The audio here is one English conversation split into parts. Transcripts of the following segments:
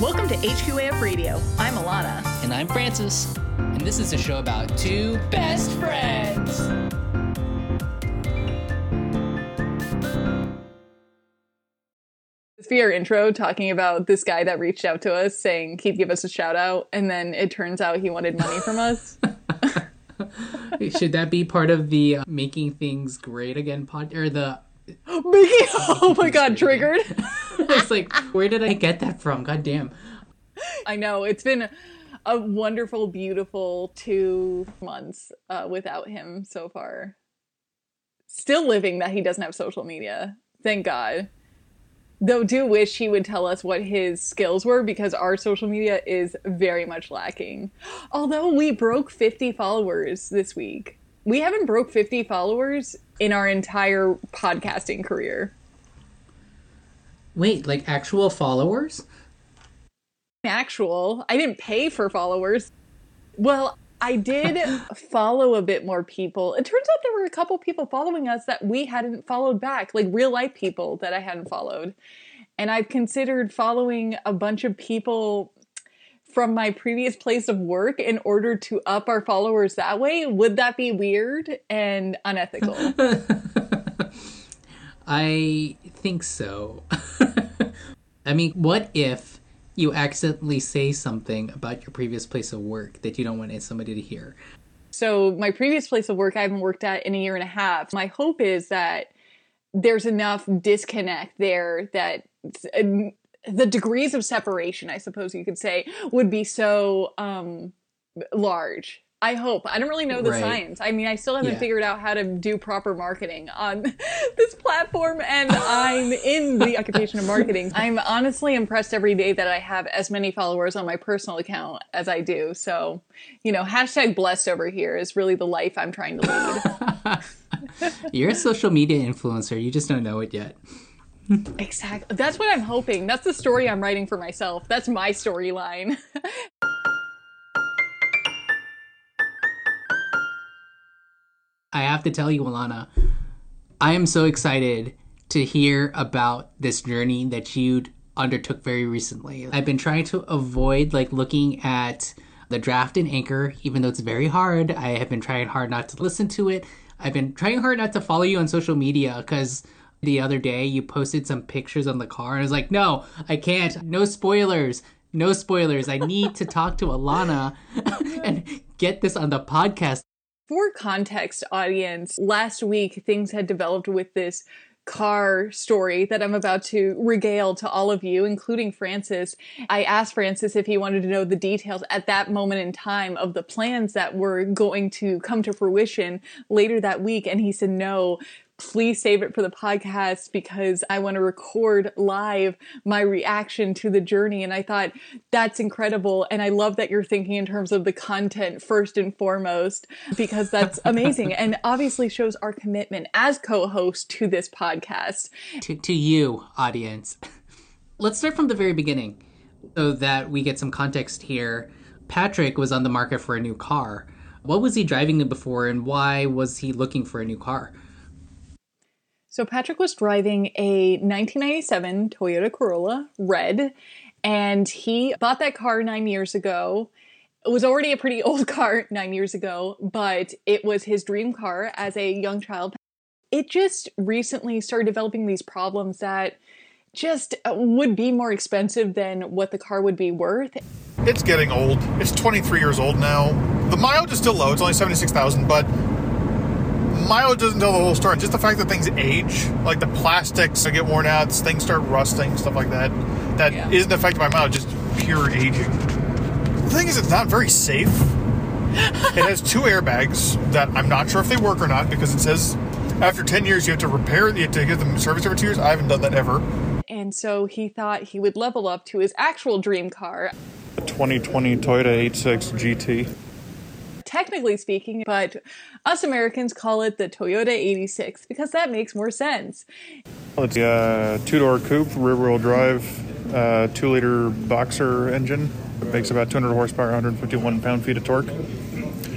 Welcome to HQAF Radio. I'm Alana. And I'm Francis. And this is a show about two best friends. Sphere intro talking about this guy that reached out to us saying he'd give us a shout out, and then it turns out he wanted money from us. Should that be part of the uh, making things great again pod or the Making, oh my god, triggered. it's like where did I get that from? God damn. I know it's been a wonderful, beautiful two months uh, without him so far. Still living that he doesn't have social media. Thank God. Though, do wish he would tell us what his skills were because our social media is very much lacking. Although we broke 50 followers this week, we haven't broke 50 followers in our entire podcasting career. Wait, like actual followers? Actual, I didn't pay for followers. Well, I did follow a bit more people. It turns out there were a couple people following us that we hadn't followed back, like real life people that I hadn't followed. And I've considered following a bunch of people from my previous place of work in order to up our followers that way. Would that be weird and unethical? I think so. I mean, what if you accidentally say something about your previous place of work that you don't want somebody to hear? So, my previous place of work, I haven't worked at in a year and a half. My hope is that there's enough disconnect there that uh, the degrees of separation, I suppose you could say, would be so um, large I hope. I don't really know the right. science. I mean, I still haven't yeah. figured out how to do proper marketing on this platform, and I'm in the occupation of marketing. I'm honestly impressed every day that I have as many followers on my personal account as I do. So, you know, hashtag blessed over here is really the life I'm trying to lead. You're a social media influencer. You just don't know it yet. exactly. That's what I'm hoping. That's the story I'm writing for myself. That's my storyline. I have to tell you, Alana, I am so excited to hear about this journey that you undertook very recently. I've been trying to avoid like looking at the draft in Anchor, even though it's very hard. I have been trying hard not to listen to it. I've been trying hard not to follow you on social media because the other day you posted some pictures on the car and I was like, no, I can't. No spoilers. No spoilers. I need to talk to Alana and get this on the podcast. For context, audience, last week things had developed with this car story that I'm about to regale to all of you, including Francis. I asked Francis if he wanted to know the details at that moment in time of the plans that were going to come to fruition later that week, and he said no please save it for the podcast because I want to record live my reaction to the journey. And I thought that's incredible. And I love that you're thinking in terms of the content first and foremost because that's amazing and obviously shows our commitment as co host to this podcast. To, to you, audience. Let's start from the very beginning so that we get some context here. Patrick was on the market for a new car. What was he driving before and why was he looking for a new car? So Patrick was driving a 1997 Toyota Corolla red, and he bought that car nine years ago. It was already a pretty old car nine years ago, but it was his dream car as a young child. It just recently started developing these problems that just uh, would be more expensive than what the car would be worth. It's getting old. It's 23 years old now. The mileage is still low. It's only 76,000, but mileage doesn't tell the whole story. Just the fact that things age, like the plastics get worn out, things start rusting, stuff like that, that yeah. not affected by mileage, just pure aging. The thing is, it's not very safe. it has two airbags that I'm not sure if they work or not because it says after 10 years you have to repair, you have to get them service every two years. I haven't done that ever. And so he thought he would level up to his actual dream car. A 2020 Toyota 86 GT technically speaking, but us Americans call it the Toyota 86 because that makes more sense. It's a uh, two door coupe, rear wheel drive, uh, two liter boxer engine. It makes about 200 horsepower, 151 pound feet of torque.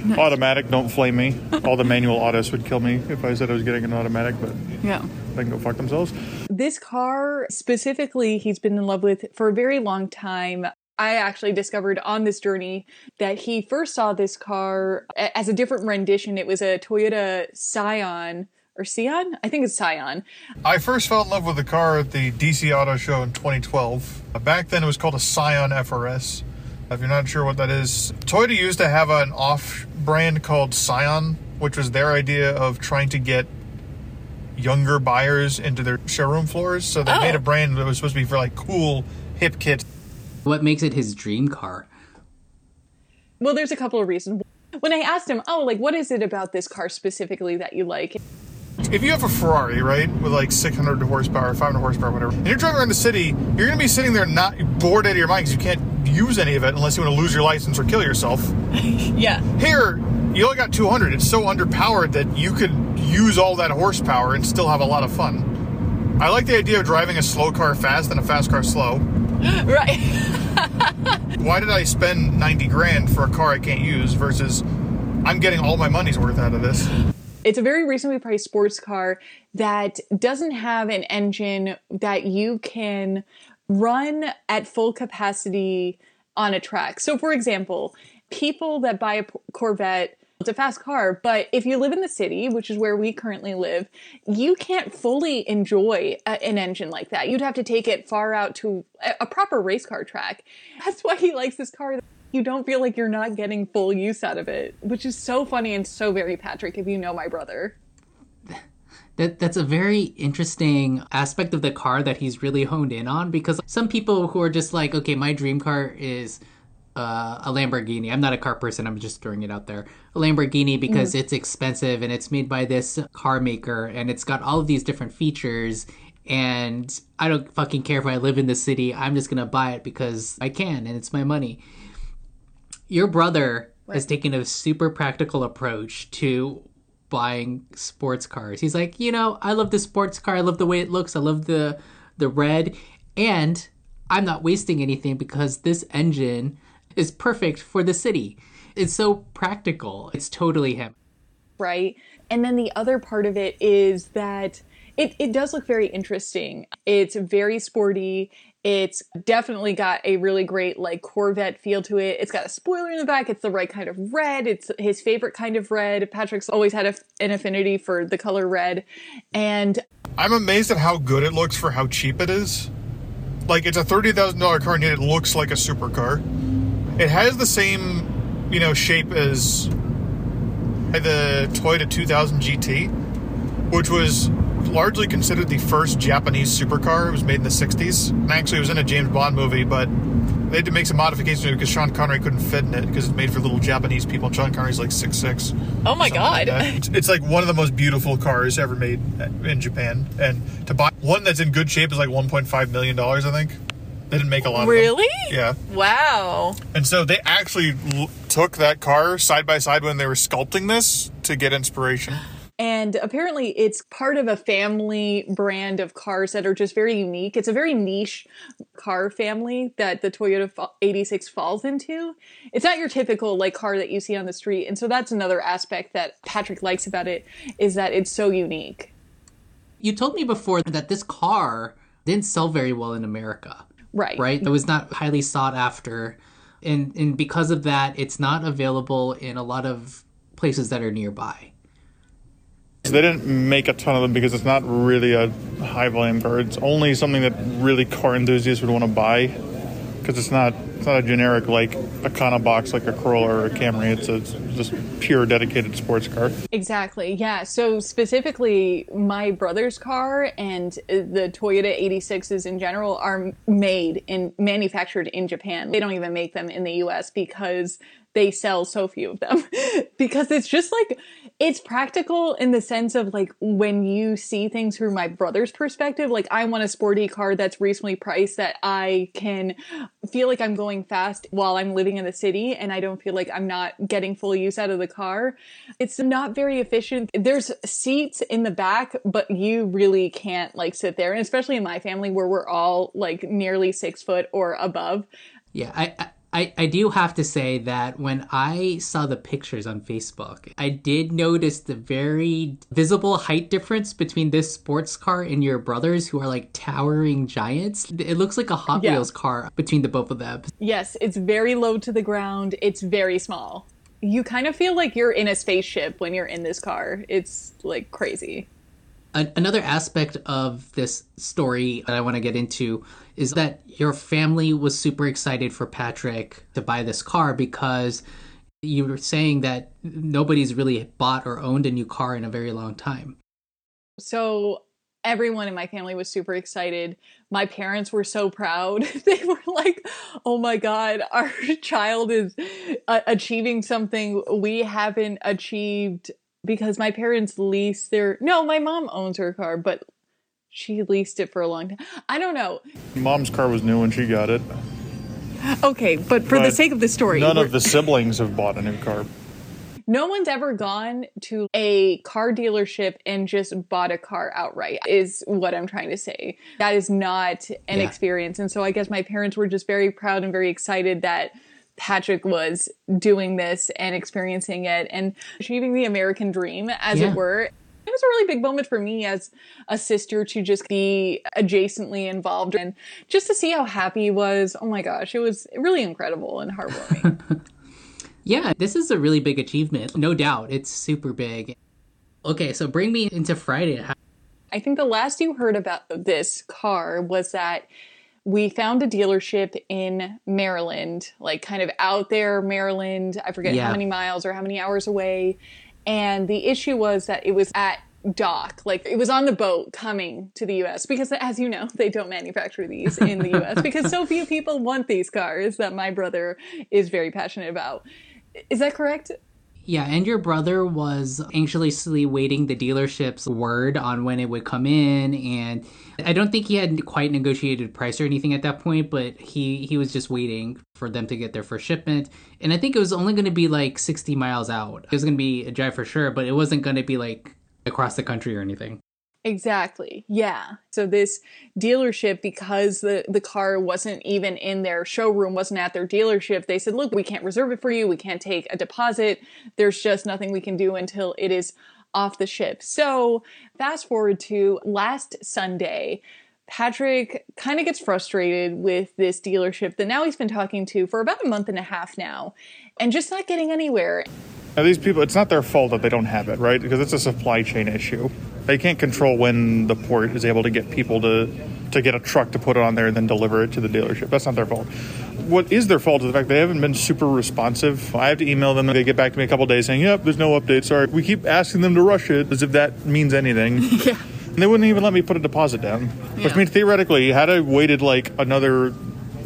Nice. Automatic, don't flame me. All the manual autos would kill me if I said I was getting an automatic, but yeah, they can go fuck themselves. this car specifically, he's been in love with for a very long time. I actually discovered on this journey that he first saw this car as a different rendition. It was a Toyota Scion or Scion? I think it's Scion. I first fell in love with the car at the DC Auto Show in 2012. Back then it was called a Scion FRS. If you're not sure what that is, Toyota used to have an off brand called Scion, which was their idea of trying to get younger buyers into their showroom floors. So they Oh. made a oh. brand that was supposed to be for like cool, hip kids. What makes it his dream car? Well, there's a couple of reasons. When I asked him, oh, like, what is it about this car specifically that you like? If you have a Ferrari, right, with like 600 horsepower, 500 horsepower, whatever, and you're driving around the city, you're going to be sitting there not bored out of your mind because you can't use any of it unless you want to lose your license or kill yourself. Yeah. Here, you only got 200. It's so underpowered that you could use all that horsepower and still have a lot of fun. I like the idea of driving a slow car fast and a fast car slow. Right. Why did I spend 90 grand for a car I can't use versus I'm getting all my money's worth out of this? It's a very reasonably priced sports car that doesn't have an engine that you can run at full capacity on a track. So, for example, people that buy a Corvette, it's a fast car, but if you live in the city, which is where we currently live, you can't fully enjoy a, an engine like that. You'd have to take it far out to a, a proper race car track. That's why he likes this car you don't feel like you're not getting full use out of it, which is so funny and so very Patrick if you know my brother. That that's a very interesting aspect of the car that he's really honed in on because some people who are just like, okay, my dream car is uh, a Lamborghini. I'm not a car person. I'm just throwing it out there. A Lamborghini because it's expensive and it's made by this car maker and it's got all of these different features. And I don't fucking care if I live in the city. I'm just gonna buy it because I can and it's my money. Your brother has taken a super practical approach to buying sports cars. He's like, you know, I love the sports car. I love the way it looks. I love the the red, and I'm not wasting anything because this engine is perfect for the city. It's so practical. It's totally him. right? And then the other part of it is that it, it does look very interesting. It's very sporty. It's definitely got a really great like Corvette feel to it. It's got a spoiler in the back. It's the right kind of red. It's his favorite kind of red. Patrick's always had a, an affinity for the color red. And I'm amazed at how good it looks for how cheap it is. Like it's a thirty thousand dollar car, and yet it looks like a supercar. It has the same, you know, shape as the Toyota 2000 GT, which was largely considered the first Japanese supercar. It was made in the 60s. And actually, it was in a James Bond movie, but they had to make some modifications because Sean Connery couldn't fit in it because it's made for little Japanese people. And Sean Connery's like six six. oh my god. It's- It's like one of the most beautiful cars ever made in Japan, and to buy one that's in good shape is like 1.5 million dollars. I think they didn't make a lot. Of Really? them. Yeah, Wow. and so they actually l- took that car side by side when they were sculpting this to get inspiration. And apparently, it's part of a family brand of cars that are just very unique. It's a very niche car family that the Toyota 86 falls into. It's not your typical like car that you see on the street. And so that's another aspect that Patrick likes about it is that it's so unique. You told me before that this car didn't sell very well in America. Right. right? It was not highly sought after, and and because of that, it's not available in a lot of places that are nearby. So they didn't make a ton of them because it's not really a high volume car. It's only something that really car enthusiasts would want to buy because it's not it's not a generic like Econobox like a Corolla or a Camry. It's a it's just pure dedicated sports car. Exactly. Yeah. So specifically, my brother's car and uh, the Toyota 86s in general are made and manufactured in Japan. They don't even make them in the US because they sell so few of them. because it's just like it's practical in the sense of like when you see things through my brother's perspective, like I want a sporty car that's reasonably priced that I can feel like I'm going fast while I'm living in the city and I don't feel like I'm not getting full use out of the car. It's not very efficient. There's seats in the back, but you really can't like sit there. And especially in my family where we're all like nearly six foot or above. Yeah, I I- I, do have to say that when I saw the pictures on Facebook, I did notice the very visible height difference between this sports car and your brothers, who are like towering giants. It looks like a Hot Yeah. Wheels car between the both of them. Yes, it's very low to the ground. It's very small. You kind of feel like you're in a spaceship when you're in this car. It's like crazy. An- another aspect of this story that I want to get into is that your family was super excited for Patrick to buy this car because you were saying that nobody's really bought or owned a new car in a very long time. So everyone in my family was super excited. My parents were so proud. they were like, "Oh my god, our child is uh, achieving something we haven't achieved." Because my parents leased their no, my mom owns her car, but she leased it for a long time. I don't know. Mom's car was new when she got it. Okay, but for the sake of the story, None of the siblings have bought a new car. No one's ever gone to a car dealership and just bought a car outright, is what I'm trying to say. That is not an Yeah. experience. And so I guess my parents were just very proud and very excited that Patrick was doing this and experiencing it and achieving the American dream, as Yeah. it were. It was a really big moment for me as a sister to just be adjacently involved and just to see how happy he was. Oh my gosh, it was really incredible and heartwarming. Yeah, this is a really big achievement. No doubt. It's super big. Okay, so bring me into Friday. I think the last you heard about this car was that we found a dealership in Maryland, like kind of out there, Maryland. I forget Yeah. how many miles or how many hours away. And the issue was that it was at dock, like it was on the boat coming to the US because, as you know, they don't manufacture these in the US because so few people want these cars that my brother is very passionate about. Is that correct? Yeah, and your brother was anxiously waiting the dealership's word on when it would come in, and I don't think he had quite negotiated price or anything at that point, but he he was just waiting for them to get their first shipment, and I think it was only going to be like sixty miles out. It was going to be a drive for sure, but it wasn't going to be like across the country or anything. Exactly. Yeah. So this dealership, because the the car wasn't even in their showroom, wasn't at their dealership, they said, "Look, we can't reserve it for you. We can't take a deposit. There's just nothing we can do until it is off the ship." So fast forward to last Sunday. Patrick kind of gets frustrated with this dealership that now he's been talking to for about a month and a half now and just not getting anywhere. Now, these people, it's not their fault that they don't have it, right? Because it's a supply chain issue. They can't control when the port is able to get people to to get a truck to put it on there and then deliver it to the dealership. That's not their fault. What is their fault is the fact they haven't been super responsive. I have to email them. and They get back to me a couple days saying, "Yep, there's no update. Sorry." We keep asking them to rush it as if that means anything. Yeah. And they wouldn't even let me put a deposit down. Which Yeah. means theoretically, had I waited like another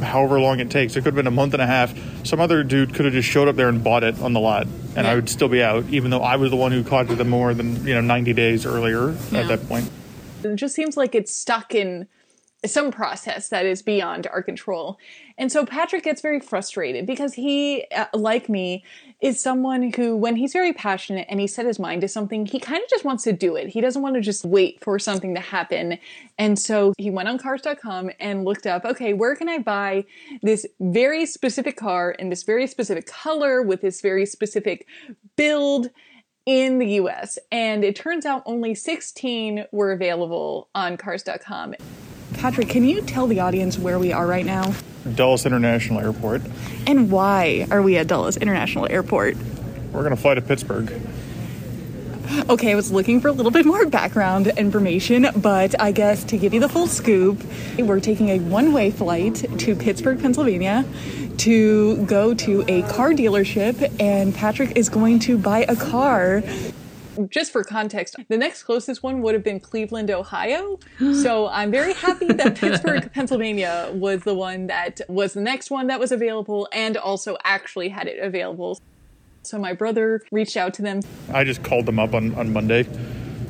however long it takes, it could have been a month and a half. Some other dude could have just showed up there and bought it on the lot, and I would still be out, even though I was the one who contacted them more than you know 90 days earlier Yeah. at that point. It just seems like it's stuck in some process that is beyond our control. And so Patrick gets very frustrated because he, uh, like me, is someone who, when he's very passionate and he set his mind to something, he kind of just wants to do it. He doesn't want to just wait for something to happen. And so he went on cars.com and looked up, okay, where can I buy this very specific car in this very specific color with this very specific build? in the US, and it turns out only 16 were available on cars.com. Patrick, can you tell the audience where we are right now? Dulles International Airport. And why are we at Dulles International Airport? We're gonna fly to Pittsburgh. Okay, I was looking for a little bit more background information, but I guess to give you the full scoop, we're taking a one way flight to Pittsburgh, Pennsylvania to go to a car dealership, and Patrick is going to buy a car. Just for context, the next closest one would have been Cleveland, Ohio. So I'm very happy that Pittsburgh, Pennsylvania was the one that was the next one that was available and also actually had it available. So my brother reached out to them I just called them up on, on Monday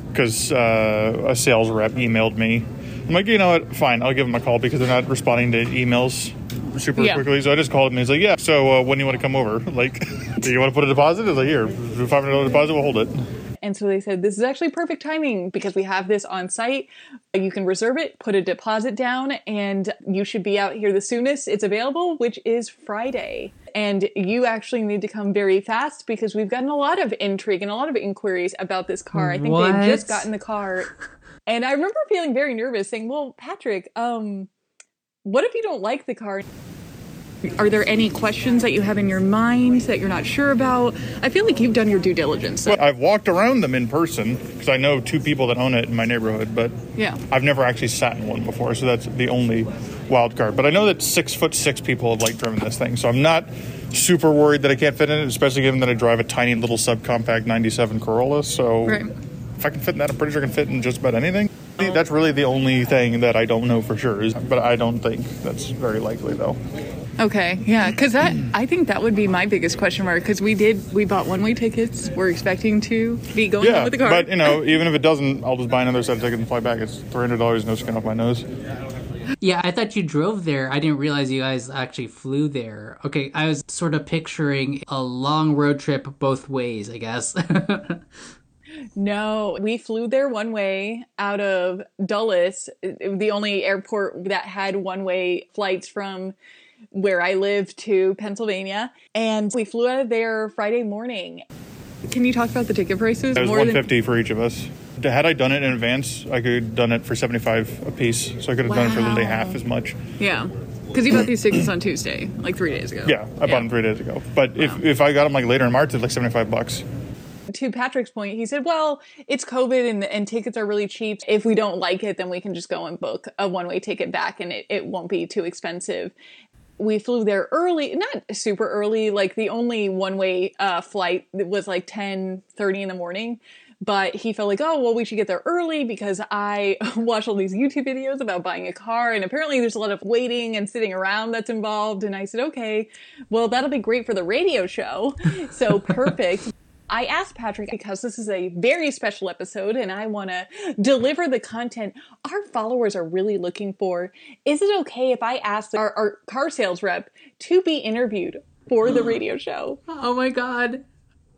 because uh, a sales rep emailed me. I'm like, you know what? Fine, I'll give them a call because they're not responding to emails super Yeah. quickly. So I just called him. and He's like, yeah. So uh, when do you want to come over? Like, do you want to put a deposit? I was like, here, five hundred dollar deposit. We'll hold it. And so they said, This is actually perfect timing because we have this on site. You can reserve it, put a deposit down, and you should be out here the soonest it's available, which is Friday. And you actually need to come very fast because we've gotten a lot of intrigue and a lot of inquiries about this car. I think What? they've just gotten the car. And I remember feeling very nervous saying, Well, Patrick, um, what if you don't like the car? Are there any questions that you have in your mind that you're not sure about? I feel like you've done your due diligence. I've walked around them in person because I know two people that own it in my neighborhood, but Yeah. I've never actually sat in one before, so that's the only wild card. But I know that six foot six people have like driven this thing, so I'm not super worried that I can't fit in it, especially given that I drive a tiny little subcompact '97 Corolla. So Right. if I can fit in that, I'm pretty sure I can fit in just about anything. That's really the only thing that I don't know for sure, is, but I don't think that's very likely though. Okay, yeah, because that I think that would be my biggest question mark because we did we bought one way tickets. We're expecting to be going Yeah, with the car. but you know, even if it doesn't, I'll just buy another set of tickets and fly back. It's three hundred dollars, no skin off my nose. Yeah, I thought you drove there. I didn't realize you guys actually flew there. Okay, I was sort of picturing a long road trip both ways, I guess. no, we flew there one way out of Dulles, the only airport that had one way flights from where I live to Pennsylvania, and we flew out of there Friday morning. Can you talk about the ticket prices? It was More one than- for each of us. Had I done it in advance, I could have done it for seventy five a piece. So I could have done it for literally half as much. Yeah, because you bought these tickets on Tuesday, like three days ago. Yeah, I bought them three days ago. But if, if I got them like later in March, it's like seventy five bucks. To Patrick's point, he said, "Well, it's COVID and and tickets are really cheap. If we don't like it, then we can just go and book a one way ticket back, and it, it won't be too expensive." We flew there early, not super early. Like the only one way uh, flight was like ten thirty in the morning. But he felt like, oh, well, we should get there early because I watch all these YouTube videos about buying a car. And apparently there's a lot of waiting and sitting around that's involved. And I said, okay, well, that'll be great for the radio show. So perfect. I asked Patrick because this is a very special episode and I want to deliver the content our followers are really looking for. Is it okay if I ask our, our car sales rep to be interviewed for the radio show? oh my god.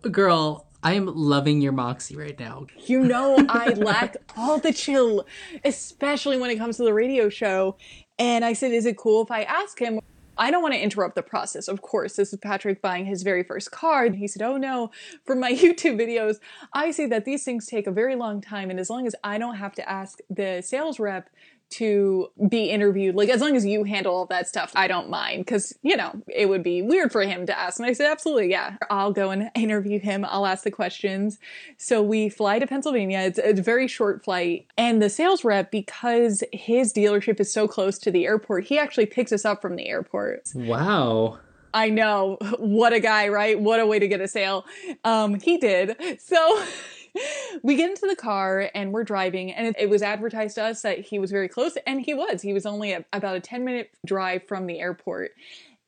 Girl, I am loving your moxie right now. You know, I lack all the chill, especially when it comes to the radio show. And I said, Is it cool if I ask him? I don't want to interrupt the process. Of course, this is Patrick buying his very first car. And he said, Oh no, for my YouTube videos, I see that these things take a very long time. And as long as I don't have to ask the sales rep to be interviewed, like as long as you handle all that stuff, I don't mind. Cause, you know, it would be weird for him to ask. And I said, Absolutely, yeah. I'll go and interview him. I'll ask the questions. So we fly to Pennsylvania. It's, it's a very short flight. And the sales rep, because his dealership is so close to the airport, he actually picks us up from the airport. Wow. I know. What a guy, right? What a way to get a sale. Um, he did. So we get into the car and we're driving, and it, it was advertised to us that he was very close, and he was. He was only a, about a 10 minute drive from the airport.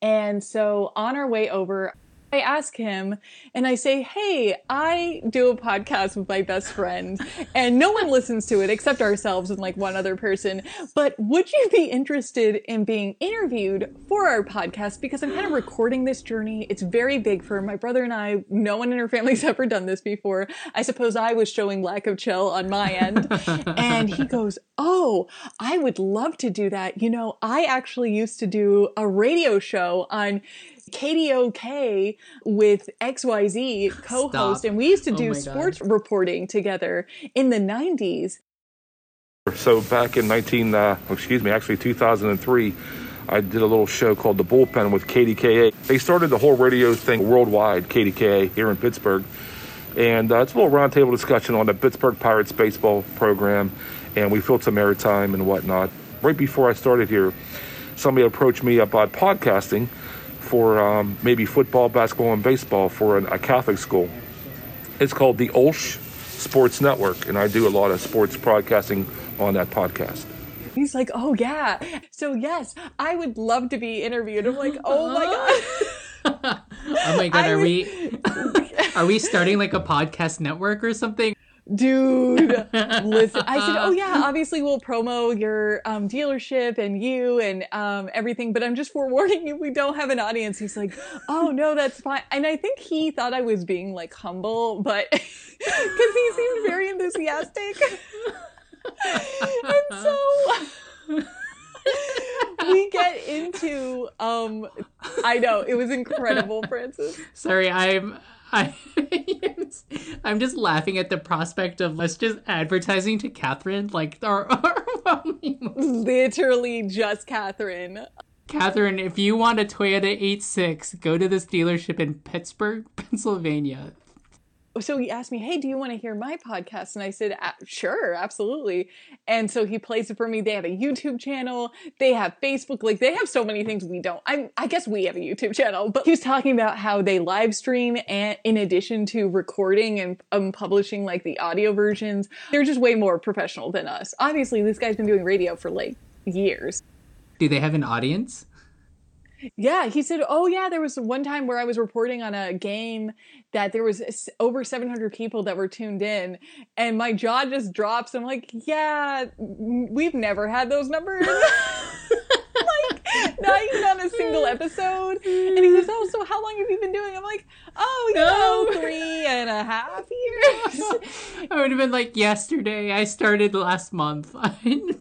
And so on our way over, I ask him and I say, Hey, I do a podcast with my best friend, and no one listens to it except ourselves and like one other person. But would you be interested in being interviewed for our podcast? Because I'm kind of recording this journey. It's very big for my brother and I. No one in our family's ever done this before. I suppose I was showing lack of chill on my end. and he goes, Oh, I would love to do that. You know, I actually used to do a radio show on KDOK with XYZ co-host Stop. and we used to Oh do God. sports reporting together in the 90s. So back in 19, uh, excuse me, actually 2003, I did a little show called The Bullpen with KDKA. They started the whole radio thing worldwide, KDKA, here in Pittsburgh. And uh, it's a little roundtable discussion on the Pittsburgh Pirates baseball program. And we filled some airtime and whatnot. Right before I started here, somebody approached me about podcasting for um, maybe football, basketball, and baseball for an, a Catholic school. It's called the OLSH Sports Network, and I do a lot of sports broadcasting on that podcast. He's like, "Oh yeah." So yes, I would love to be interviewed. I'm like, "Oh my god." Oh my god, I are was- we are we starting like a podcast network or something? Dude listen i said oh yeah obviously we'll promo your um, dealership and you and um, everything but i'm just forewarning you we don't have an audience. He's like oh no that's fine. And i think he thought i was being like humble but because he seemed very enthusiastic. And so we get into um i know it was incredible francis. Sorry, I'm I I'm just laughing at the prospect of us just advertising to Catherine like our, our literally just catherine Catherine, if you want a Toyota 86, go to this dealership in Pittsburgh, Pennsylvania. So he asked me, "Hey, do you want to hear my podcast?" And I said, "Sure, absolutely." And so he plays it for me. They have a YouTube channel. They have Facebook. Like they have so many things we don't. I I guess we have a YouTube channel, but he was talking about how they live stream and in addition to recording and um, publishing like the audio versions, they're just way more professional than us. Obviously, this guy's been doing radio for like years. Do they have an audience? Yeah, he said, "Oh yeah, there was one time where I was reporting on a game that there was over 700 people that were tuned in, and my jaw just drops. I'm like, yeah, we've never had those numbers, not even on a single episode." And he goes, "Oh, so how long have you been doing?" I'm like, "Oh, you know, No. three and a half years." I would have been like yesterday. I started last month.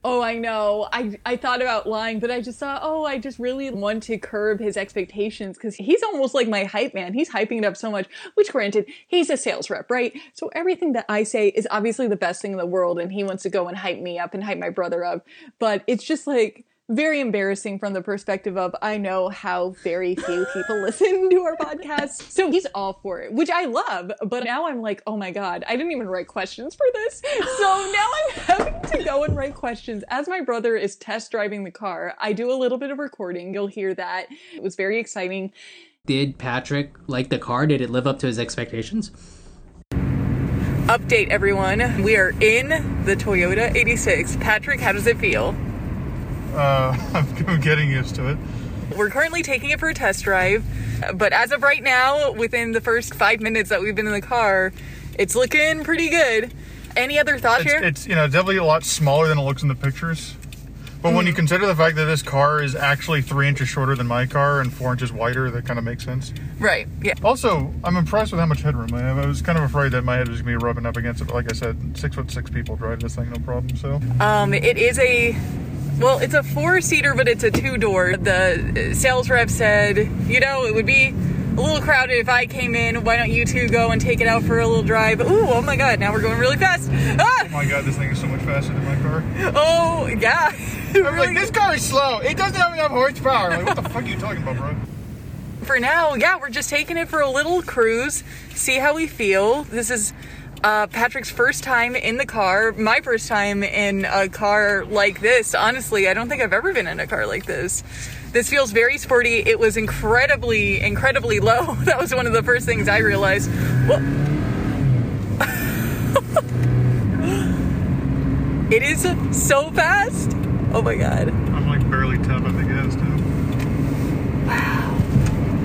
Oh, I know. I I thought about lying, but I just thought, oh, I just really want to curb his expectations because he's almost like my hype man. He's hyping it up so much. Which, granted, he's a sales rep, right? So everything that I say is obviously the best thing in the world, and he wants to go and hype me up and hype my brother up. But it's just like very embarrassing from the perspective of I know how very few people listen to our podcast. So he's all for it, which I love. But now I'm like, oh my God, I didn't even write questions for this. So now I'm having to go and write questions. As my brother is test driving the car, I do a little bit of recording. You'll hear that. It was very exciting. Did Patrick like the car? Did it live up to his expectations? Update everyone. We are in the Toyota 86. Patrick, how does it feel? Uh, I'm getting used to it. We're currently taking it for a test drive, but as of right now, within the first five minutes that we've been in the car, it's looking pretty good. Any other thoughts It's, here? it's you know definitely a lot smaller than it looks in the pictures. But when you consider the fact that this car is actually three inches shorter than my car and four inches wider, that kind of makes sense. right, yeah. Also, I'm impressed with how much headroom I have. I was kind of afraid that my head was gonna be rubbing up against it. But like I said, six foot six people drive this thing, no problem. So Um, it is a, well, it's a four seater, but it's a two door. The sales rep said, you know, it would be a little crowded if I came in. Why don't you two go and take it out for a little drive? Ooh, oh my god, now we're going really fast. Ah! oh my god, this thing is so much faster than my car. Oh, yeah. I'm like, this car is slow. It doesn't have enough horsepower. Like, what the fuck are you talking about, bro? for now, yeah, we're just taking it for a little cruise, see how we feel. This is uh, Patrick's first time in the car, my first time in a car like this. Honestly, I don't think I've ever been in a car like this. This feels very sporty. It was incredibly, incredibly low. That was one of the first things I realized. It is so fast. Oh my god. I'm like barely tapping the gas too.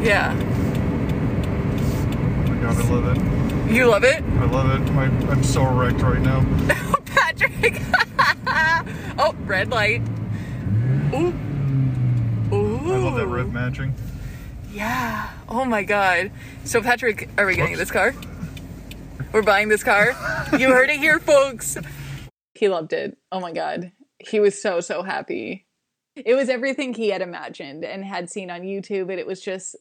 Yeah. Oh my god, I love it. You love it? I love it. My, I'm so wrecked right now. Oh, Patrick. oh, red light. Ooh. Ooh. I love that rev matching. Yeah. Oh my god. So Patrick, are we getting this car? We're buying this car. You heard it here, folks. He loved it. Oh my god. He was so so happy. It was everything he had imagined and had seen on YouTube, and it was just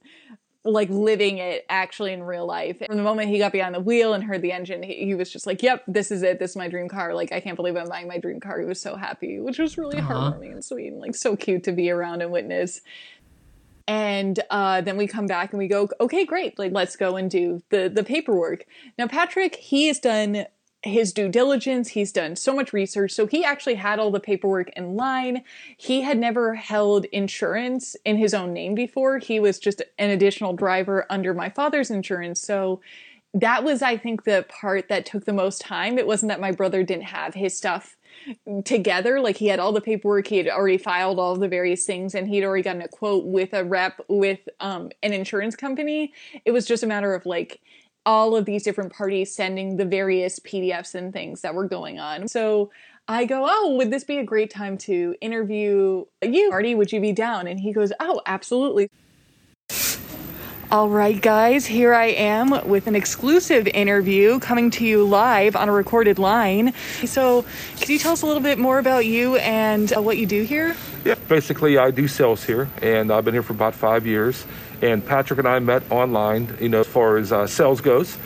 like living it actually in real life. From the moment he got behind the wheel and heard the engine, he, he was just like, "Yep, this is it. This is my dream car. Like, I can't believe I'm buying my dream car." He was so happy, which was really Uh-huh. heartwarming and sweet, and like so cute to be around and witness. And uh, then we come back and we go, okay, great. Like, let's go and do the the paperwork. Now, Patrick, he has done his due diligence. He's done so much research. So he actually had all the paperwork in line. He had never held insurance in his own name before. He was just an additional driver under my father's insurance. So that was, I think, the part that took the most time. It wasn't that my brother didn't have his stuff together. Like he had all the paperwork, he had already filed all the various things, and he'd already gotten a quote with a rep with um, an insurance company. It was just a matter of like all of these different parties sending the various PDFs and things that were going on. So I go, Oh, would this be a great time to interview you? Marty, would you be down? And he goes, Oh, absolutely. All right, guys, here I am with an exclusive interview coming to you live on a recorded line. So, could you tell us a little bit more about you and uh, what you do here? Yeah, basically, I do sales here, and I've been here for about five years. And Patrick and I met online, you know, as far as uh, sales goes.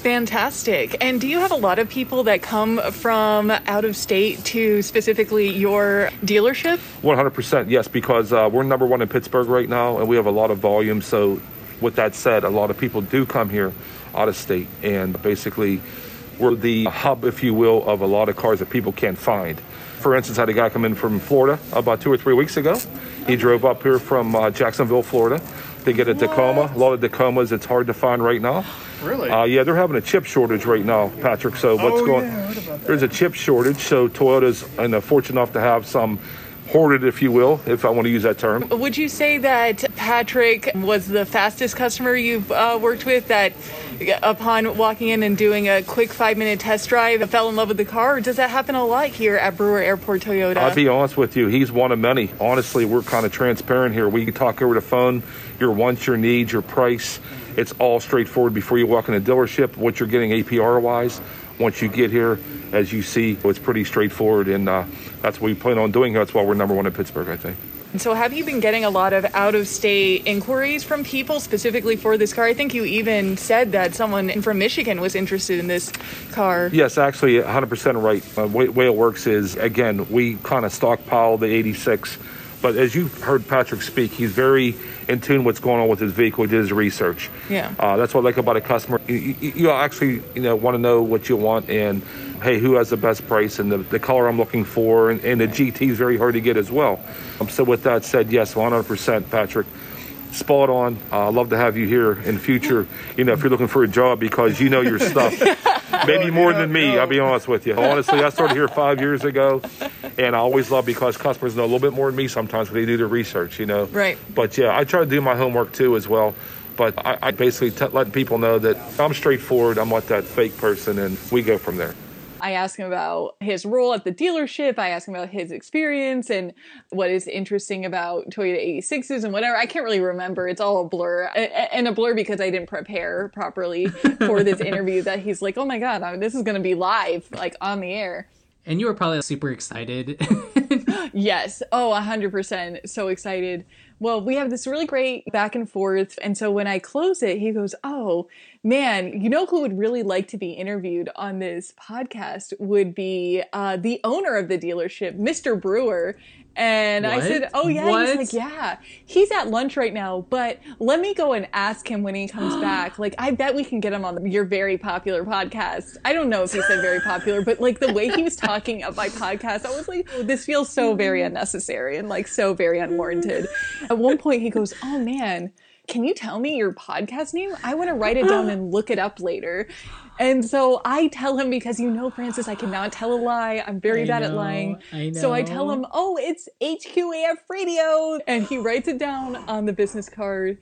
Fantastic. And do you have a lot of people that come from out of state to specifically your dealership? 100%, yes, because uh, we're number one in Pittsburgh right now, and we have a lot of volume. So, with that said, a lot of people do come here out of state, and basically, we're the hub, if you will, of a lot of cars that people can't find. For instance, I had a guy come in from Florida about two or three weeks ago. He drove up here from uh, Jacksonville, Florida, to get a Tacoma. A lot of Tacomas it's hard to find right now. Really? Uh, yeah, they're having a chip shortage right now, Patrick. So what's Oh, going? yeah, I heard about that. There's a chip shortage, so Toyota's and uh, fortunate enough to have some hoarded, if you will, if I want to use that term. Would you say that Patrick was the fastest customer you've uh, worked with that upon walking in and doing a quick five minute test drive fell in love with the car? Or does that happen a lot here at Brewer Airport Toyota? I'll be honest with you, he's one of many. Honestly, we're kind of transparent here. We talk over the phone, your wants, your needs, your price. It's all straightforward before you walk in a dealership, what you're getting APR wise. Once you get here, as you see, it's pretty straightforward, and uh, that's what we plan on doing. That's why we're number one in Pittsburgh, I think. So, have you been getting a lot of out of state inquiries from people specifically for this car? I think you even said that someone from Michigan was interested in this car. Yes, actually, 100% right. Uh, way, way it works is, again, we kind of stockpile the 86. But as you heard Patrick speak, he's very in tune what's going on with his vehicle. He did his research. Yeah. Uh, that's what I like about a customer. You, you, you actually, you know, want to know what you want and, hey, who has the best price and the, the color I'm looking for. And, and the GT is very hard to get as well. Um, so with that said, yes, 100%, Patrick spot on. Uh, love to have you here in the future. You know, if you're looking for a job because you know your stuff, maybe more than me. I'll be honest with you. Honestly, I started here five years ago, and I always love because customers know a little bit more than me sometimes when they do their research. You know, Right. But yeah, I try to do my homework too as well. But I, I basically t- let people know that I'm straightforward. I'm not that fake person, and we go from there. I asked him about his role at the dealership. I asked him about his experience and what is interesting about Toyota 86s and whatever. I can't really remember. It's all a blur. And a blur because I didn't prepare properly for this interview that he's like, oh my God, I mean, this is going to be live, like on the air. And you were probably super excited. Yes. Oh, 100%. So excited. Well, we have this really great back and forth. And so when I close it, he goes, Oh, man, you know who would really like to be interviewed on this podcast would be uh, the owner of the dealership, Mr. Brewer. And I said, Oh, yeah. What? He's like, Yeah. He's at lunch right now, but let me go and ask him when he comes back. Like, I bet we can get him on the, your very popular podcast. I don't know if he said very popular, but like the way he was talking of my podcast, I was like, oh, this feels so very unnecessary and like so very unwarranted. At one point, he goes, Oh man, can you tell me your podcast name? I want to write it down and look it up later. And so I tell him because you know, Francis, I cannot tell a lie. I'm very I bad at lying. I So I tell him, oh, it's HQAF radio. And he writes it down on the business card.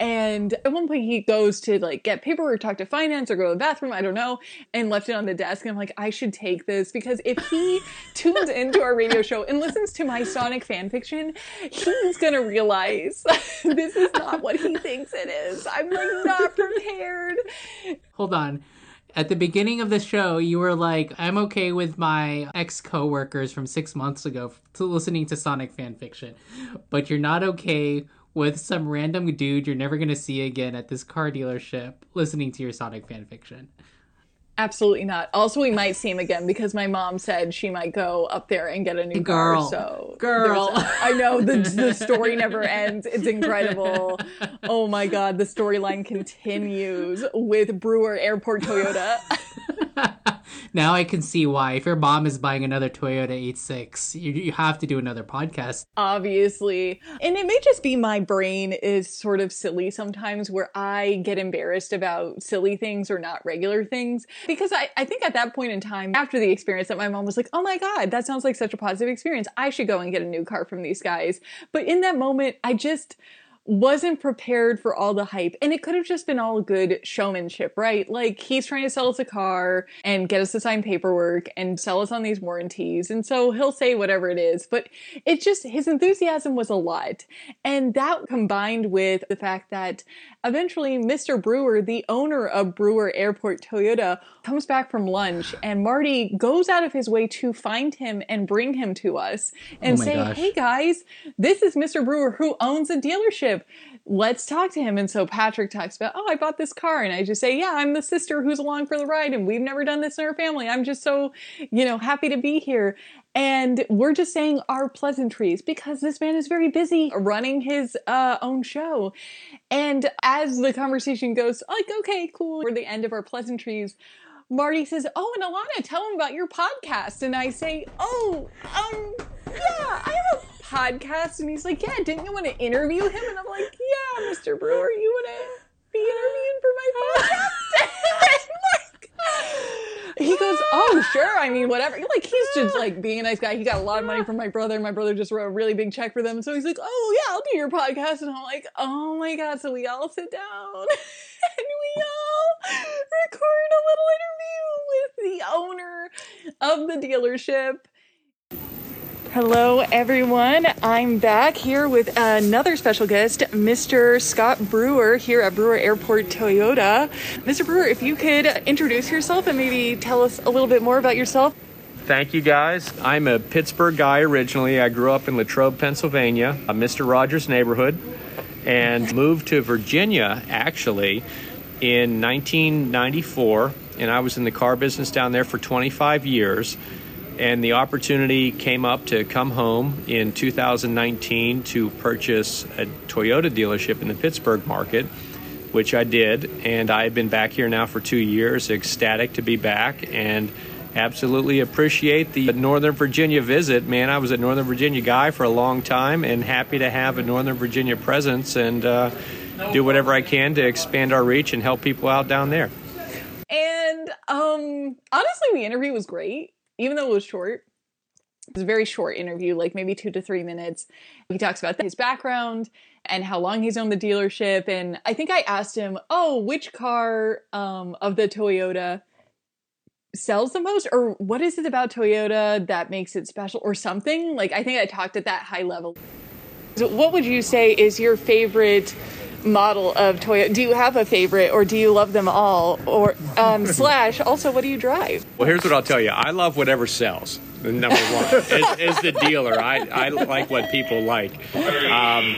And at one point he goes to like get paperwork, talk to finance, or go to the bathroom, I don't know, and left it on the desk. And I'm like, I should take this because if he tunes into our radio show and listens to my Sonic fan fiction, he's gonna realize this is not what he thinks it is. I'm like not prepared. Hold on. At the beginning of the show, you were like, I'm okay with my ex coworkers from six months ago to listening to Sonic fan fiction, but you're not okay with some random dude you're never going to see again at this car dealership listening to your Sonic fan fiction. Absolutely not. Also, we might see him again because my mom said she might go up there and get a new Girl. car. So Girl. I know the the story never ends. It's incredible. Oh my god, the storyline continues with Brewer Airport Toyota. now I can see why. If your mom is buying another Toyota 86, you, you have to do another podcast. obviously. And it may just be my brain is sort of silly sometimes where I get embarrassed about silly things or not regular things. Because I, I think at that point in time, after the experience, that my mom was like, oh my God, that sounds like such a positive experience. I should go and get a new car from these guys. But in that moment, I just wasn't prepared for all the hype. And it could have just been all good showmanship, right? Like he's trying to sell us a car and get us to sign paperwork and sell us on these warranties. And so he'll say whatever it is, but it just, his enthusiasm was a lot. And that combined with the fact that eventually Mr. Brewer, the owner of Brewer Airport Toyota, comes back from lunch and Marty goes out of his way to find him and bring him to us and Oh say, gosh. Hey guys, this is Mr. Brewer who owns a dealership. Let's talk to him. And so Patrick talks about, Oh, I bought this car. And I just say, Yeah, I'm the sister who's along for the ride. And we've never done this in our family. I'm just so, you know, happy to be here. And we're just saying our pleasantries because this man is very busy running his uh, own show. And as the conversation goes, like, okay, cool, we're the end of our pleasantries. Marty says, "Oh, and Alana, tell him about your podcast." And I say, "Oh, um, yeah, I have a podcast." And he's like, "Yeah, didn't you want to interview him?" And I'm like, "Yeah, Mr. Brewer, you want to be interviewed for my podcast?" He goes, "Oh, sure. I mean, whatever." Like he's just like being a nice guy. He got a lot of money from my brother. And my brother just wrote a really big check for them. So he's like, "Oh yeah, I'll do your podcast." And I'm like, "Oh my god!" So we all sit down and we all record a little interview with the owner of the dealership. Hello, everyone. I'm back here with another special guest, Mr. Scott Brewer, here at Brewer Airport Toyota. Mr. Brewer, if you could introduce yourself and maybe tell us a little bit more about yourself. Thank you, guys. I'm a Pittsburgh guy originally. I grew up in Latrobe, Pennsylvania, a Mr. Rogers neighborhood, and moved to Virginia actually in 1994. And I was in the car business down there for 25 years. And the opportunity came up to come home in 2019 to purchase a Toyota dealership in the Pittsburgh market which I did. And I've been back here now for two years, ecstatic to be back and absolutely appreciate the Northern Virginia visit. Man, I was a Northern Virginia guy for a long time and happy to have a Northern Virginia presence and uh, do whatever I can to expand our reach and help people out down there. And um, honestly, the interview was great, even though it was short. It was a very short interview, like maybe two to three minutes. He talks about his background and how long he's owned the dealership. And I think I asked him, "Oh, which car um, of the Toyota sells the most, or what is it about Toyota that makes it special, or something?" Like I think I talked at that high level. So what would you say is your favorite model of Toyota? Do you have a favorite, or do you love them all? Or um, slash, also, what do you drive? Well, here's what I'll tell you. I love whatever sells. Number one, as, as the dealer, I, I like what people like. Um,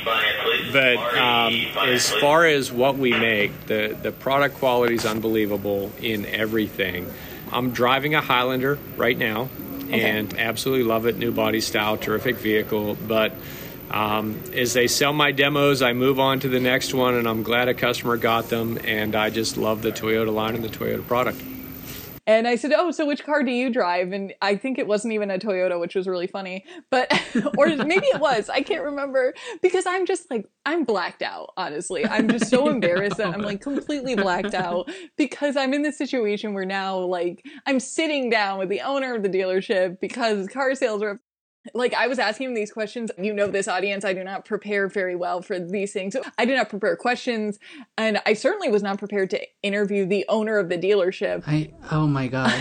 but um, as far as what we make, the, the product quality is unbelievable in everything. I'm driving a Highlander right now and absolutely love it. New body style, terrific vehicle. But um, as they sell my demos, I move on to the next one, and I'm glad a customer got them. And I just love the Toyota line and the Toyota product. And I said, "Oh, so which car do you drive?" And I think it wasn't even a Toyota, which was really funny. But or maybe it was. I can't remember because I'm just like I'm blacked out, honestly. I'm just so embarrassed that I'm like completely blacked out because I'm in this situation where now like I'm sitting down with the owner of the dealership because car sales are like I was asking him these questions. You know, this audience, I do not prepare very well for these things. I did not prepare questions, and I certainly was not prepared to interview the owner of the dealership. I oh my god.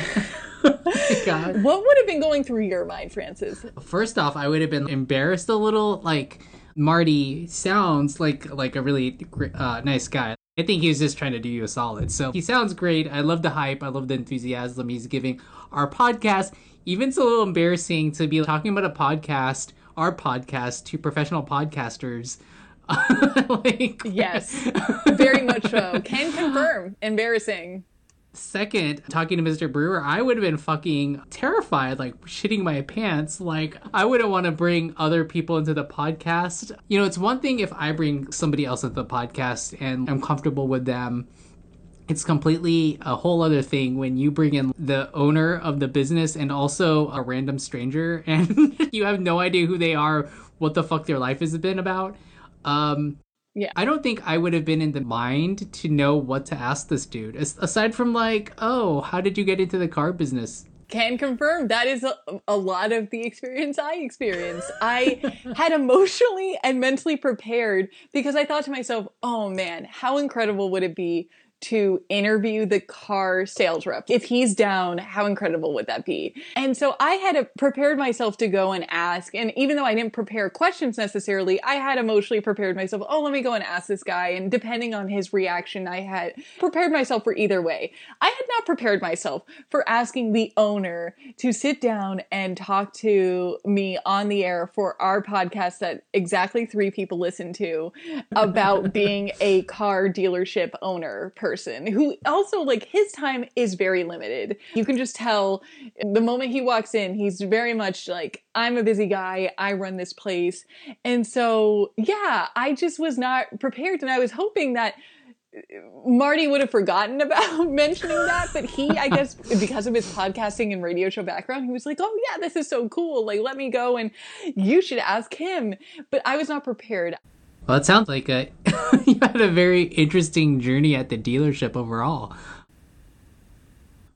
oh my god. What would have been going through your mind, Francis? First off, I would have been embarrassed a little. Like Marty sounds like like a really uh, nice guy. I think he was just trying to do you a solid. So he sounds great. I love the hype. I love the enthusiasm he's giving our podcast. Even it's a little embarrassing to be talking about a podcast, our podcast, to professional podcasters. like Yes, very much so. Can confirm. Embarrassing. Second, talking to Mr. Brewer, I would have been fucking terrified, like shitting my pants. Like, I wouldn't want to bring other people into the podcast. You know, it's one thing if I bring somebody else into the podcast and I'm comfortable with them. It's completely a whole other thing when you bring in the owner of the business and also a random stranger and you have no idea who they are, what the fuck their life has been about. Um, Yeah. I don't think I would have been in the mind to know what to ask this dude. As- aside from like, oh, how did you get into the car business? can confirm that is a, a lot of the experience I experienced. I had emotionally and mentally prepared because I thought to myself, oh man, how incredible would it be to interview the car sales rep. If he's down, how incredible would that be? And so I had prepared myself to go and ask. And even though I didn't prepare questions necessarily, I had emotionally prepared myself. Oh, let me go and ask this guy. And depending on his reaction, I had prepared myself for either way. I had not prepared myself for asking the owner to sit down and talk to me on the air for our podcast that exactly three people listen to about being a car dealership owner person who also like his time is very limited. You can just tell the moment he walks in, he's very much like, I'm a busy guy, I run this place. And so, yeah, I just was not prepared and I was hoping that uh, Marty would have forgotten about mentioning that, but he, I guess, because of his podcasting and radio show background, he was like, "Oh yeah, this is so cool! Like, let me go and you should ask him." But I was not prepared. Well, it sounds like uh, a, you had a very interesting journey at the dealership overall.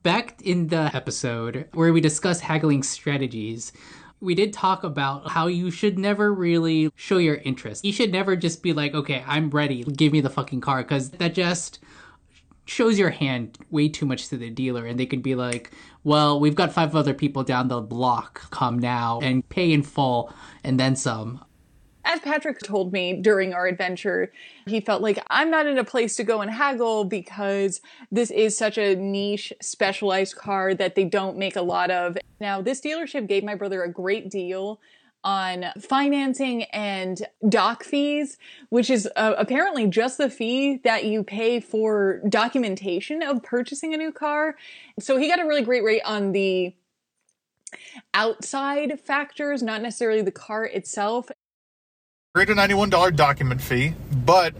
Back in the episode where we discussed haggling strategies, we did talk about how you should never really show your interest. You should never just be like, okay, I'm ready, give me the fucking car, because that just shows your hand way too much to the dealer and they could be like well we've got five other people down the block come now and pay in full and then some as Patrick told me during our adventure, he felt like I'm not in a place to go and haggle because this is such a niche, specialized car that they don't make a lot of. Now, this dealership gave my brother a great deal on financing and doc fees, which is uh, apparently just the fee that you pay for documentation of purchasing a new car. So he got a really great rate on the outside factors, not necessarily the car itself. $391 document fee, but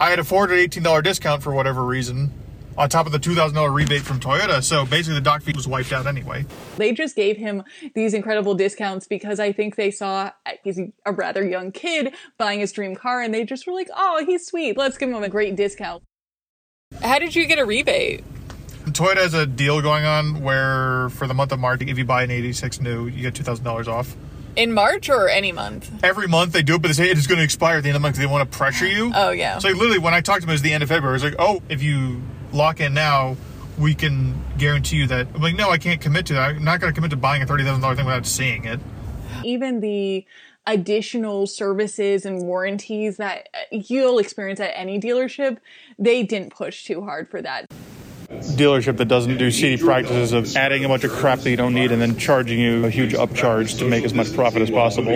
I had a $418 discount for whatever reason on top of the $2,000 rebate from Toyota. So basically, the doc fee was wiped out anyway. They just gave him these incredible discounts because I think they saw uh, he's a rather young kid buying his dream car and they just were like, oh, he's sweet. Let's give him a great discount. How did you get a rebate? Toyota has a deal going on where for the month of March, if you buy an 86 new, you get $2,000 off. In March or any month? Every month they do it, but they say it is going to expire at the end of the month because they want to pressure you. Oh, yeah. So like, literally, when I talked to them, it was the end of February. It's like, oh, if you lock in now, we can guarantee you that. I'm like, no, I can't commit to that. I'm not going to commit to buying a $30,000 thing without seeing it. Even the additional services and warranties that you'll experience at any dealership, they didn't push too hard for that dealership that doesn't do seedy practices of adding a bunch of crap that you don't need and then charging you a huge upcharge to make as much profit as possible.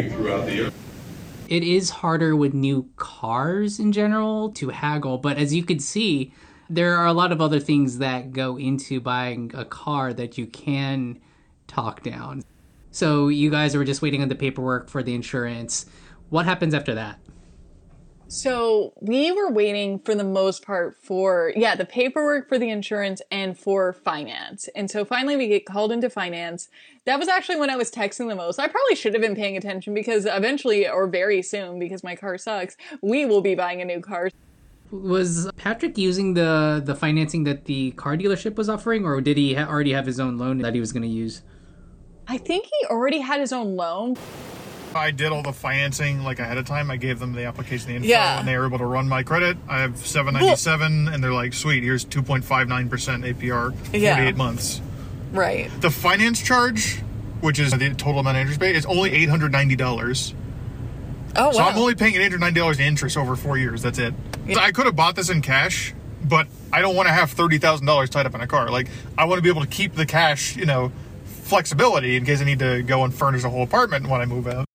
It is harder with new cars in general to haggle, but as you can see, there are a lot of other things that go into buying a car that you can talk down. So you guys are just waiting on the paperwork for the insurance. What happens after that? So we were waiting for the most part for, yeah, the paperwork for the insurance and for finance. And so finally we get called into finance. That was actually when I was texting the most. I probably should have been paying attention because eventually, or very soon, because my car sucks, we will be buying a new car. Was Patrick using the the financing that the car dealership was offering, or did he ha- already have his own loan that he was going to use? I think he already had his own loan. I did all the financing like ahead of time. I gave them the application, the info, yeah. and they were able to run my credit. I have 797, and they're like, "Sweet, here's 2.59% APR, 48 yeah. months." Right. The finance charge, which is the total amount of interest paid, is only $890. Oh wow! So I'm only paying $890 in interest over four years. That's it. Yeah. So I could have bought this in cash, but I don't want to have thirty thousand dollars tied up in a car. Like I want to be able to keep the cash, you know, flexibility in case I need to go and furnish a whole apartment when I move out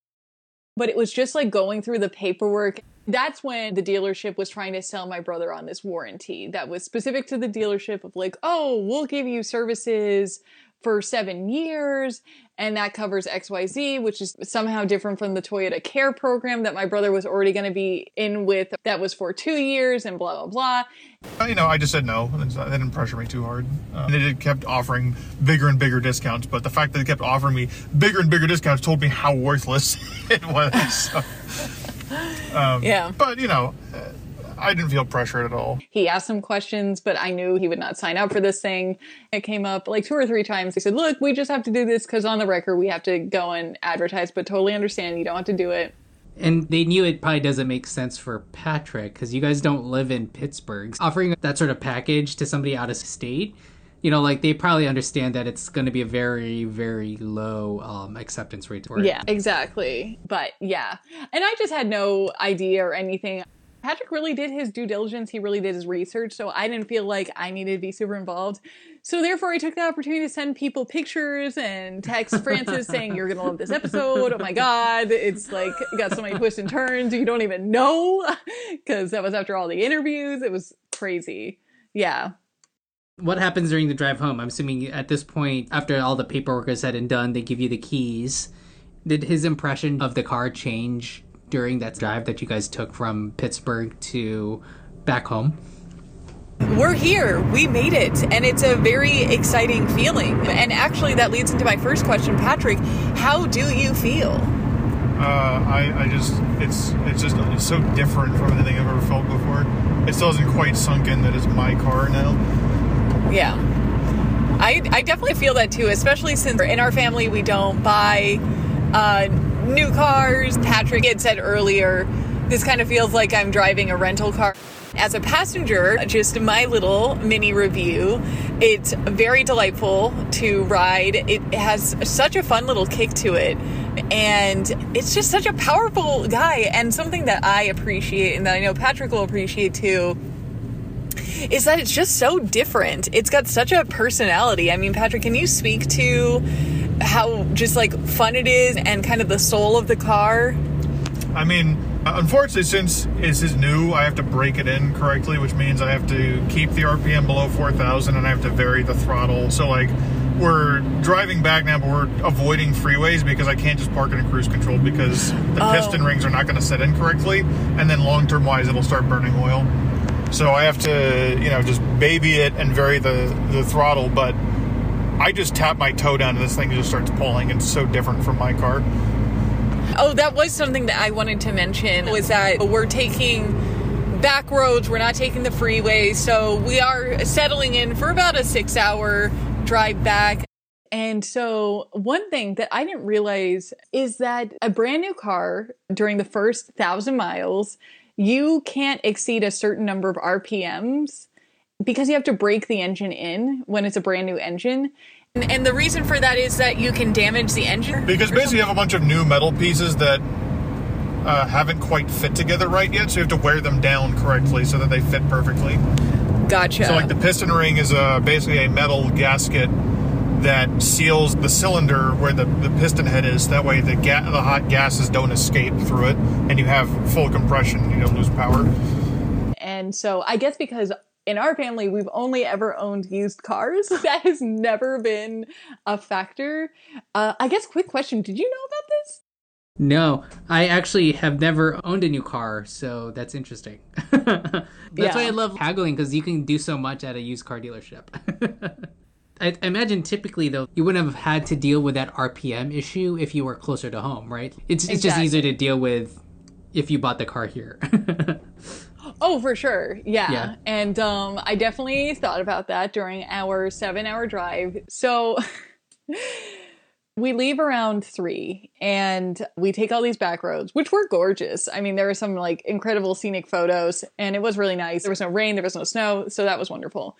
but it was just like going through the paperwork. That's when the dealership was trying to sell my brother on this warranty that was specific to the dealership of like, oh, we'll give you services for seven years and that covers XYZ, which is somehow different from the Toyota Care program that my brother was already going to be in with. That was for two years and blah, blah, blah. Uh, you know, I just said no. They didn't pressure me too hard. Uh, they did, kept offering bigger and bigger discounts, but the fact that they kept offering me bigger and bigger discounts told me how worthless it was. So, um, yeah. But, you know, uh, I didn't feel pressured at all. He asked some questions, but I knew he would not sign up for this thing. It came up like two or three times. He said, Look, we just have to do this because on the record we have to go and advertise, but totally understand you don't have to do it. And they knew it probably doesn't make sense for Patrick because you guys don't live in Pittsburgh. Offering that sort of package to somebody out of state, you know, like they probably understand that it's going to be a very, very low um, acceptance rate for it. Yeah, exactly. But yeah. And I just had no idea or anything. Patrick really did his due diligence. He really did his research. So I didn't feel like I needed to be super involved. So therefore, I took the opportunity to send people pictures and text Francis saying, You're going to love this episode. Oh my God. It's like got so many twists and turns. You don't even know. Because that was after all the interviews. It was crazy. Yeah. What happens during the drive home? I'm assuming at this point, after all the paperwork is said and done, they give you the keys. Did his impression of the car change during that drive that you guys took from Pittsburgh to back home? We're here. We made it. And it's a very exciting feeling. And actually, that leads into my first question, Patrick. How do you feel? Uh, I, I just, it's, it's just, it's so different from anything I've ever felt before. It still hasn't quite sunk in that it's my car now. Yeah. I, I definitely feel that too, especially since in our family we don't buy uh, new cars. Patrick had said earlier, this kind of feels like I'm driving a rental car. As a passenger, just my little mini review. It's very delightful to ride. It has such a fun little kick to it. And it's just such a powerful guy and something that I appreciate and that I know Patrick will appreciate too is that it's just so different. It's got such a personality. I mean, Patrick, can you speak to how just like fun it is and kind of the soul of the car? I mean, unfortunately, since this is new, I have to break it in correctly, which means I have to keep the RPM below 4,000 and I have to vary the throttle. So, like, we're driving back now, but we're avoiding freeways because I can't just park in a cruise control because the Oh. piston rings are not going to set in correctly. And then long term wise, it'll start burning oil. So I have to, you know, just baby it and vary the, the throttle. But I just tap my toe down and this thing just starts pulling. It's so different from my car. Oh, that was something that I wanted to mention was that we're taking back roads, we're not taking the freeway, so we are settling in for about a six hour drive back. And so, one thing that I didn't realize is that a brand new car during the first thousand miles, you can't exceed a certain number of RPMs because you have to break the engine in when it's a brand new engine. And, and the reason for that is that you can damage the engine. Because basically, you have a bunch of new metal pieces that uh, haven't quite fit together right yet, so you have to wear them down correctly so that they fit perfectly. Gotcha. So, like the piston ring is a basically a metal gasket that seals the cylinder where the, the piston head is. That way, the ga- the hot gases don't escape through it, and you have full compression. You don't lose power. And so, I guess because in our family, we've only ever owned used cars, that has never been a factor. Uh, I guess, quick question Did you know about this? No, I actually have never owned a new car, so that's interesting. that's Yeah. why I love haggling because you can do so much at a used car dealership. I I imagine typically though you wouldn't have had to deal with that RPM issue if you were closer to home, right? It's it's just easier to deal with if you bought the car here. Oh, for sure. Yeah. Yeah. And um, I definitely thought about that during our seven hour drive. So we leave around three and we take all these back roads, which were gorgeous. I mean, there were some like incredible scenic photos and it was really nice. There was no rain, there was no snow. So that was wonderful.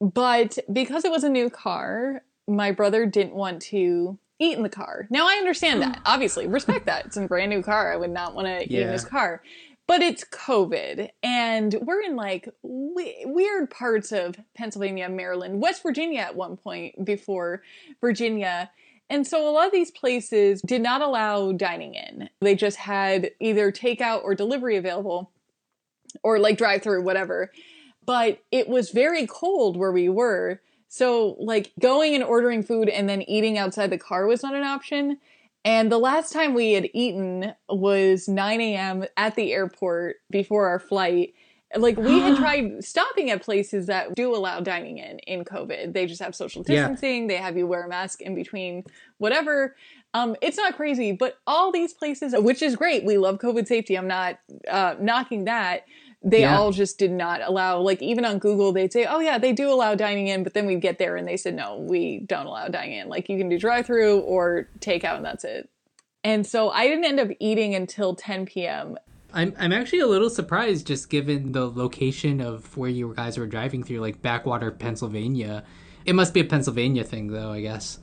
But because it was a new car, my brother didn't want to eat in the car. Now I understand that. Obviously, respect that. It's a brand new car. I would not want to eat in Yeah. this car. But it's COVID, and we're in like we- weird parts of Pennsylvania, Maryland, West Virginia at one point before Virginia. And so a lot of these places did not allow dining in. They just had either takeout or delivery available or like drive through, whatever. But it was very cold where we were. So, like, going and ordering food and then eating outside the car was not an option. And the last time we had eaten was 9 a.m. at the airport before our flight. Like, we had tried stopping at places that do allow dining in in COVID. They just have social Yeah. distancing, they have you wear a mask in between whatever. Um, it's not crazy, but all these places, which is great, we love COVID safety. I'm not uh, knocking that. They Yeah. all just did not allow, like, even on Google, they'd say, oh, yeah, they do allow dining in, but then we'd get there and they said, no, we don't allow dining in. Like, you can do drive through or takeout, and that's it. And so I didn't end up eating until 10 p.m. I'm I'm actually a little surprised just given the location of where you guys were driving through, like backwater Pennsylvania. It must be a Pennsylvania thing, though. I guess.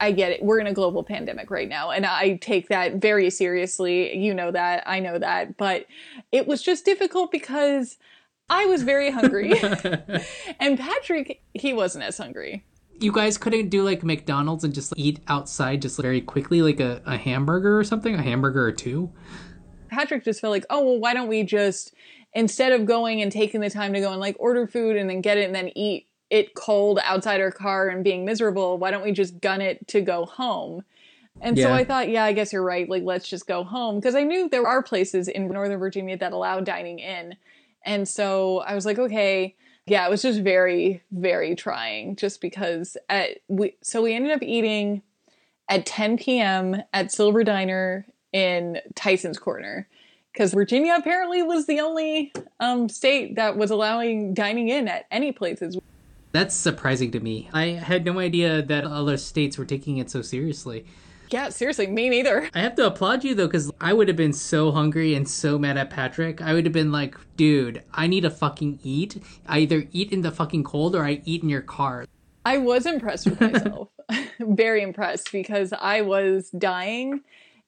I get it. We're in a global pandemic right now, and I take that very seriously. You know that. I know that. But it was just difficult because I was very hungry. and Patrick, he wasn't as hungry. You guys couldn't do like McDonald's and just eat outside just very quickly, like a, a hamburger or something, a hamburger or two. Patrick just felt like, oh, well, why don't we just, instead of going and taking the time to go and like order food and then get it and then eat it cold outside our car and being miserable, why don't we just gun it to go home? And so I thought, yeah, I guess you're right. Like, let's just go home. Because I knew there are places in Northern Virginia that allow dining in. And so I was like, okay. Yeah, it was just very, very trying just because at, we, so we ended up eating at 10 p.m. at Silver Diner in Tysons Corner because Virginia apparently was the only um, state that was allowing dining in at any places. That's surprising to me. I had no idea that other states were taking it so seriously. Yeah, seriously, me neither. I have to applaud you though, because I would have been so hungry and so mad at Patrick. I would have been like, dude, I need to fucking eat. I either eat in the fucking cold or I eat in your car. I was impressed with myself. Very impressed because I was dying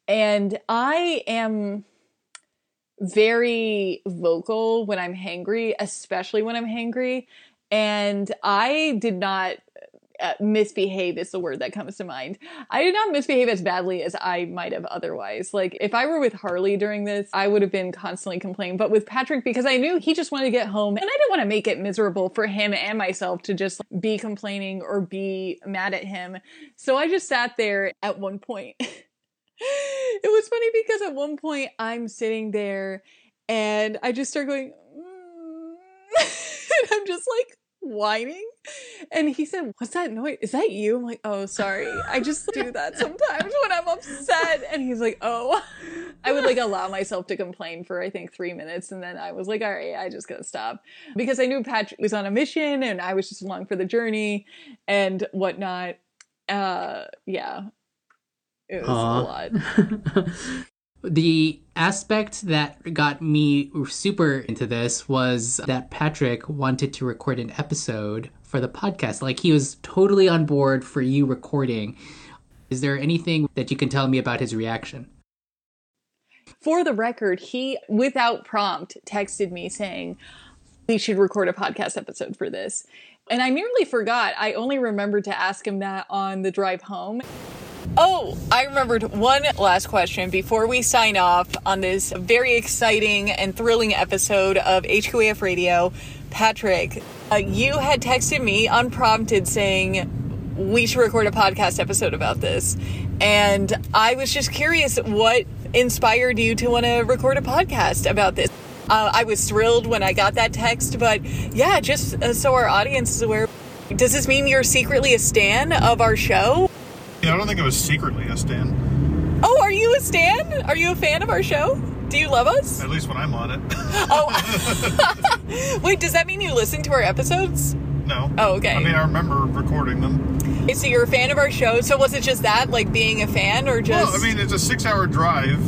and I am very vocal when I'm hangry, especially when I'm hangry. And I did not uh, misbehave is the word that comes to mind. I did not misbehave as badly as I might have otherwise. Like if I were with Harley during this, I would have been constantly complaining. But with Patrick, because I knew he just wanted to get home and I didn't want to make it miserable for him and myself to just be complaining or be mad at him. So I just sat there at one point. it was funny because at one point I'm sitting there and I just start going, "Mm." and I'm just like whining. And he said, What's that noise? Is that you? I'm like, Oh, sorry. I just do that sometimes when I'm upset. And he's like, Oh, I would like allow myself to complain for I think three minutes. And then I was like, All right, I just gotta stop because I knew Patrick was on a mission and I was just along for the journey and whatnot. Uh, yeah, it was Aw. a lot. the aspect that got me super into this was that Patrick wanted to record an episode for the podcast. Like he was totally on board for you recording. Is there anything that you can tell me about his reaction? For the record, he, without prompt, texted me saying, we should record a podcast episode for this. And I nearly forgot. I only remembered to ask him that on the drive home. Oh, I remembered one last question before we sign off on this very exciting and thrilling episode of HQAF Radio. Patrick, uh, you had texted me unprompted saying we should record a podcast episode about this. And I was just curious what inspired you to want to record a podcast about this. Uh, I was thrilled when I got that text, but yeah, just uh, so our audience is aware. Does this mean you're secretly a stan of our show? Yeah, I don't think it was secretly a Stan. Oh, are you a stan? Are you a fan of our show? Do you love us? At least when I'm on it. Oh, wait, does that mean you listen to our episodes? no. Oh, okay. I mean, I remember recording them. So you're a fan of our show. So was it just that, like being a fan, or just? Well, I mean, it's a six-hour drive.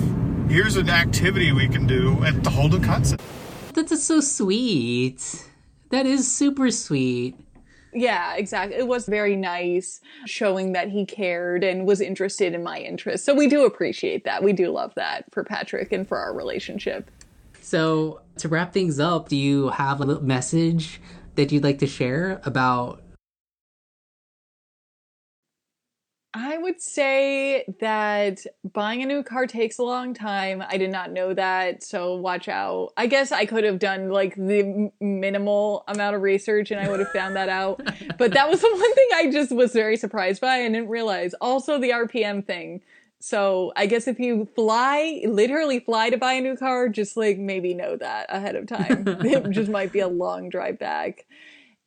Here's an activity we can do, and the whole new concept. That's so sweet. That is super sweet. Yeah, exactly. It was very nice showing that he cared and was interested in my interests. So we do appreciate that. We do love that for Patrick and for our relationship. So, to wrap things up, do you have a little message that you'd like to share about I would say that buying a new car takes a long time. I did not know that, so watch out. I guess I could have done like the minimal amount of research and I would have found that out. But that was the one thing I just was very surprised by and didn't realize. Also, the RPM thing. So I guess if you fly, literally fly to buy a new car, just like maybe know that ahead of time. it just might be a long drive back.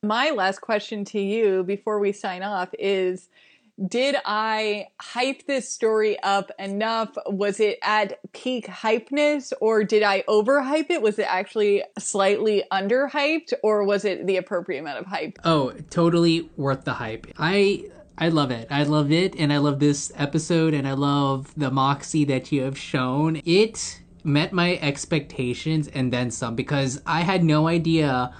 My last question to you before we sign off is did I hype this story up enough? Was it at peak hypeness or did I overhype it? Was it actually slightly underhyped or was it the appropriate amount of hype? Oh, totally worth the hype. I I love it. I love it and I love this episode and I love the moxie that you have shown. It met my expectations and then some because I had no idea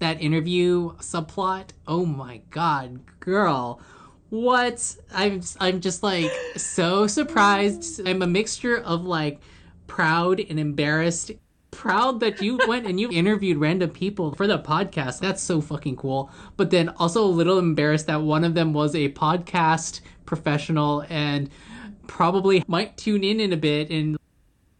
that interview subplot. Oh my god, girl. What? I'm I'm just like so surprised. I'm a mixture of like proud and embarrassed. Proud that you went and you interviewed random people for the podcast. That's so fucking cool. But then also a little embarrassed that one of them was a podcast professional and probably might tune in in a bit and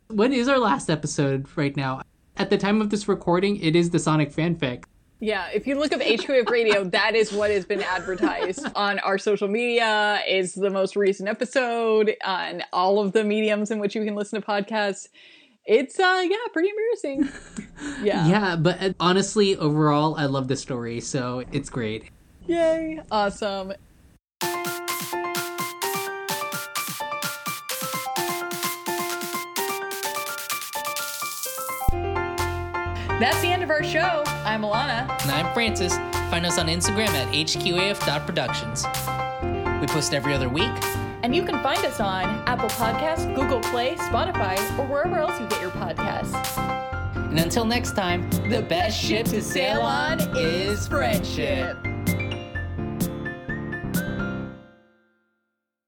when is our last episode right now? At the time of this recording, it is the Sonic fanfic. Yeah, if you look up HQAF Radio, that is what has been advertised on our social media. Is the most recent episode on all of the mediums in which you can listen to podcasts. It's uh yeah, pretty embarrassing. Yeah. Yeah, but uh, honestly, overall, I love the story, so it's great. Yay. Awesome. That's the end of our show. I'm Alana. And I'm Francis. Find us on Instagram at hqaf.productions. We post every other week. And you can find us on Apple Podcasts, Google Play, Spotify, or wherever else you get your podcasts. And until next time, the best ship to sail on is friendship.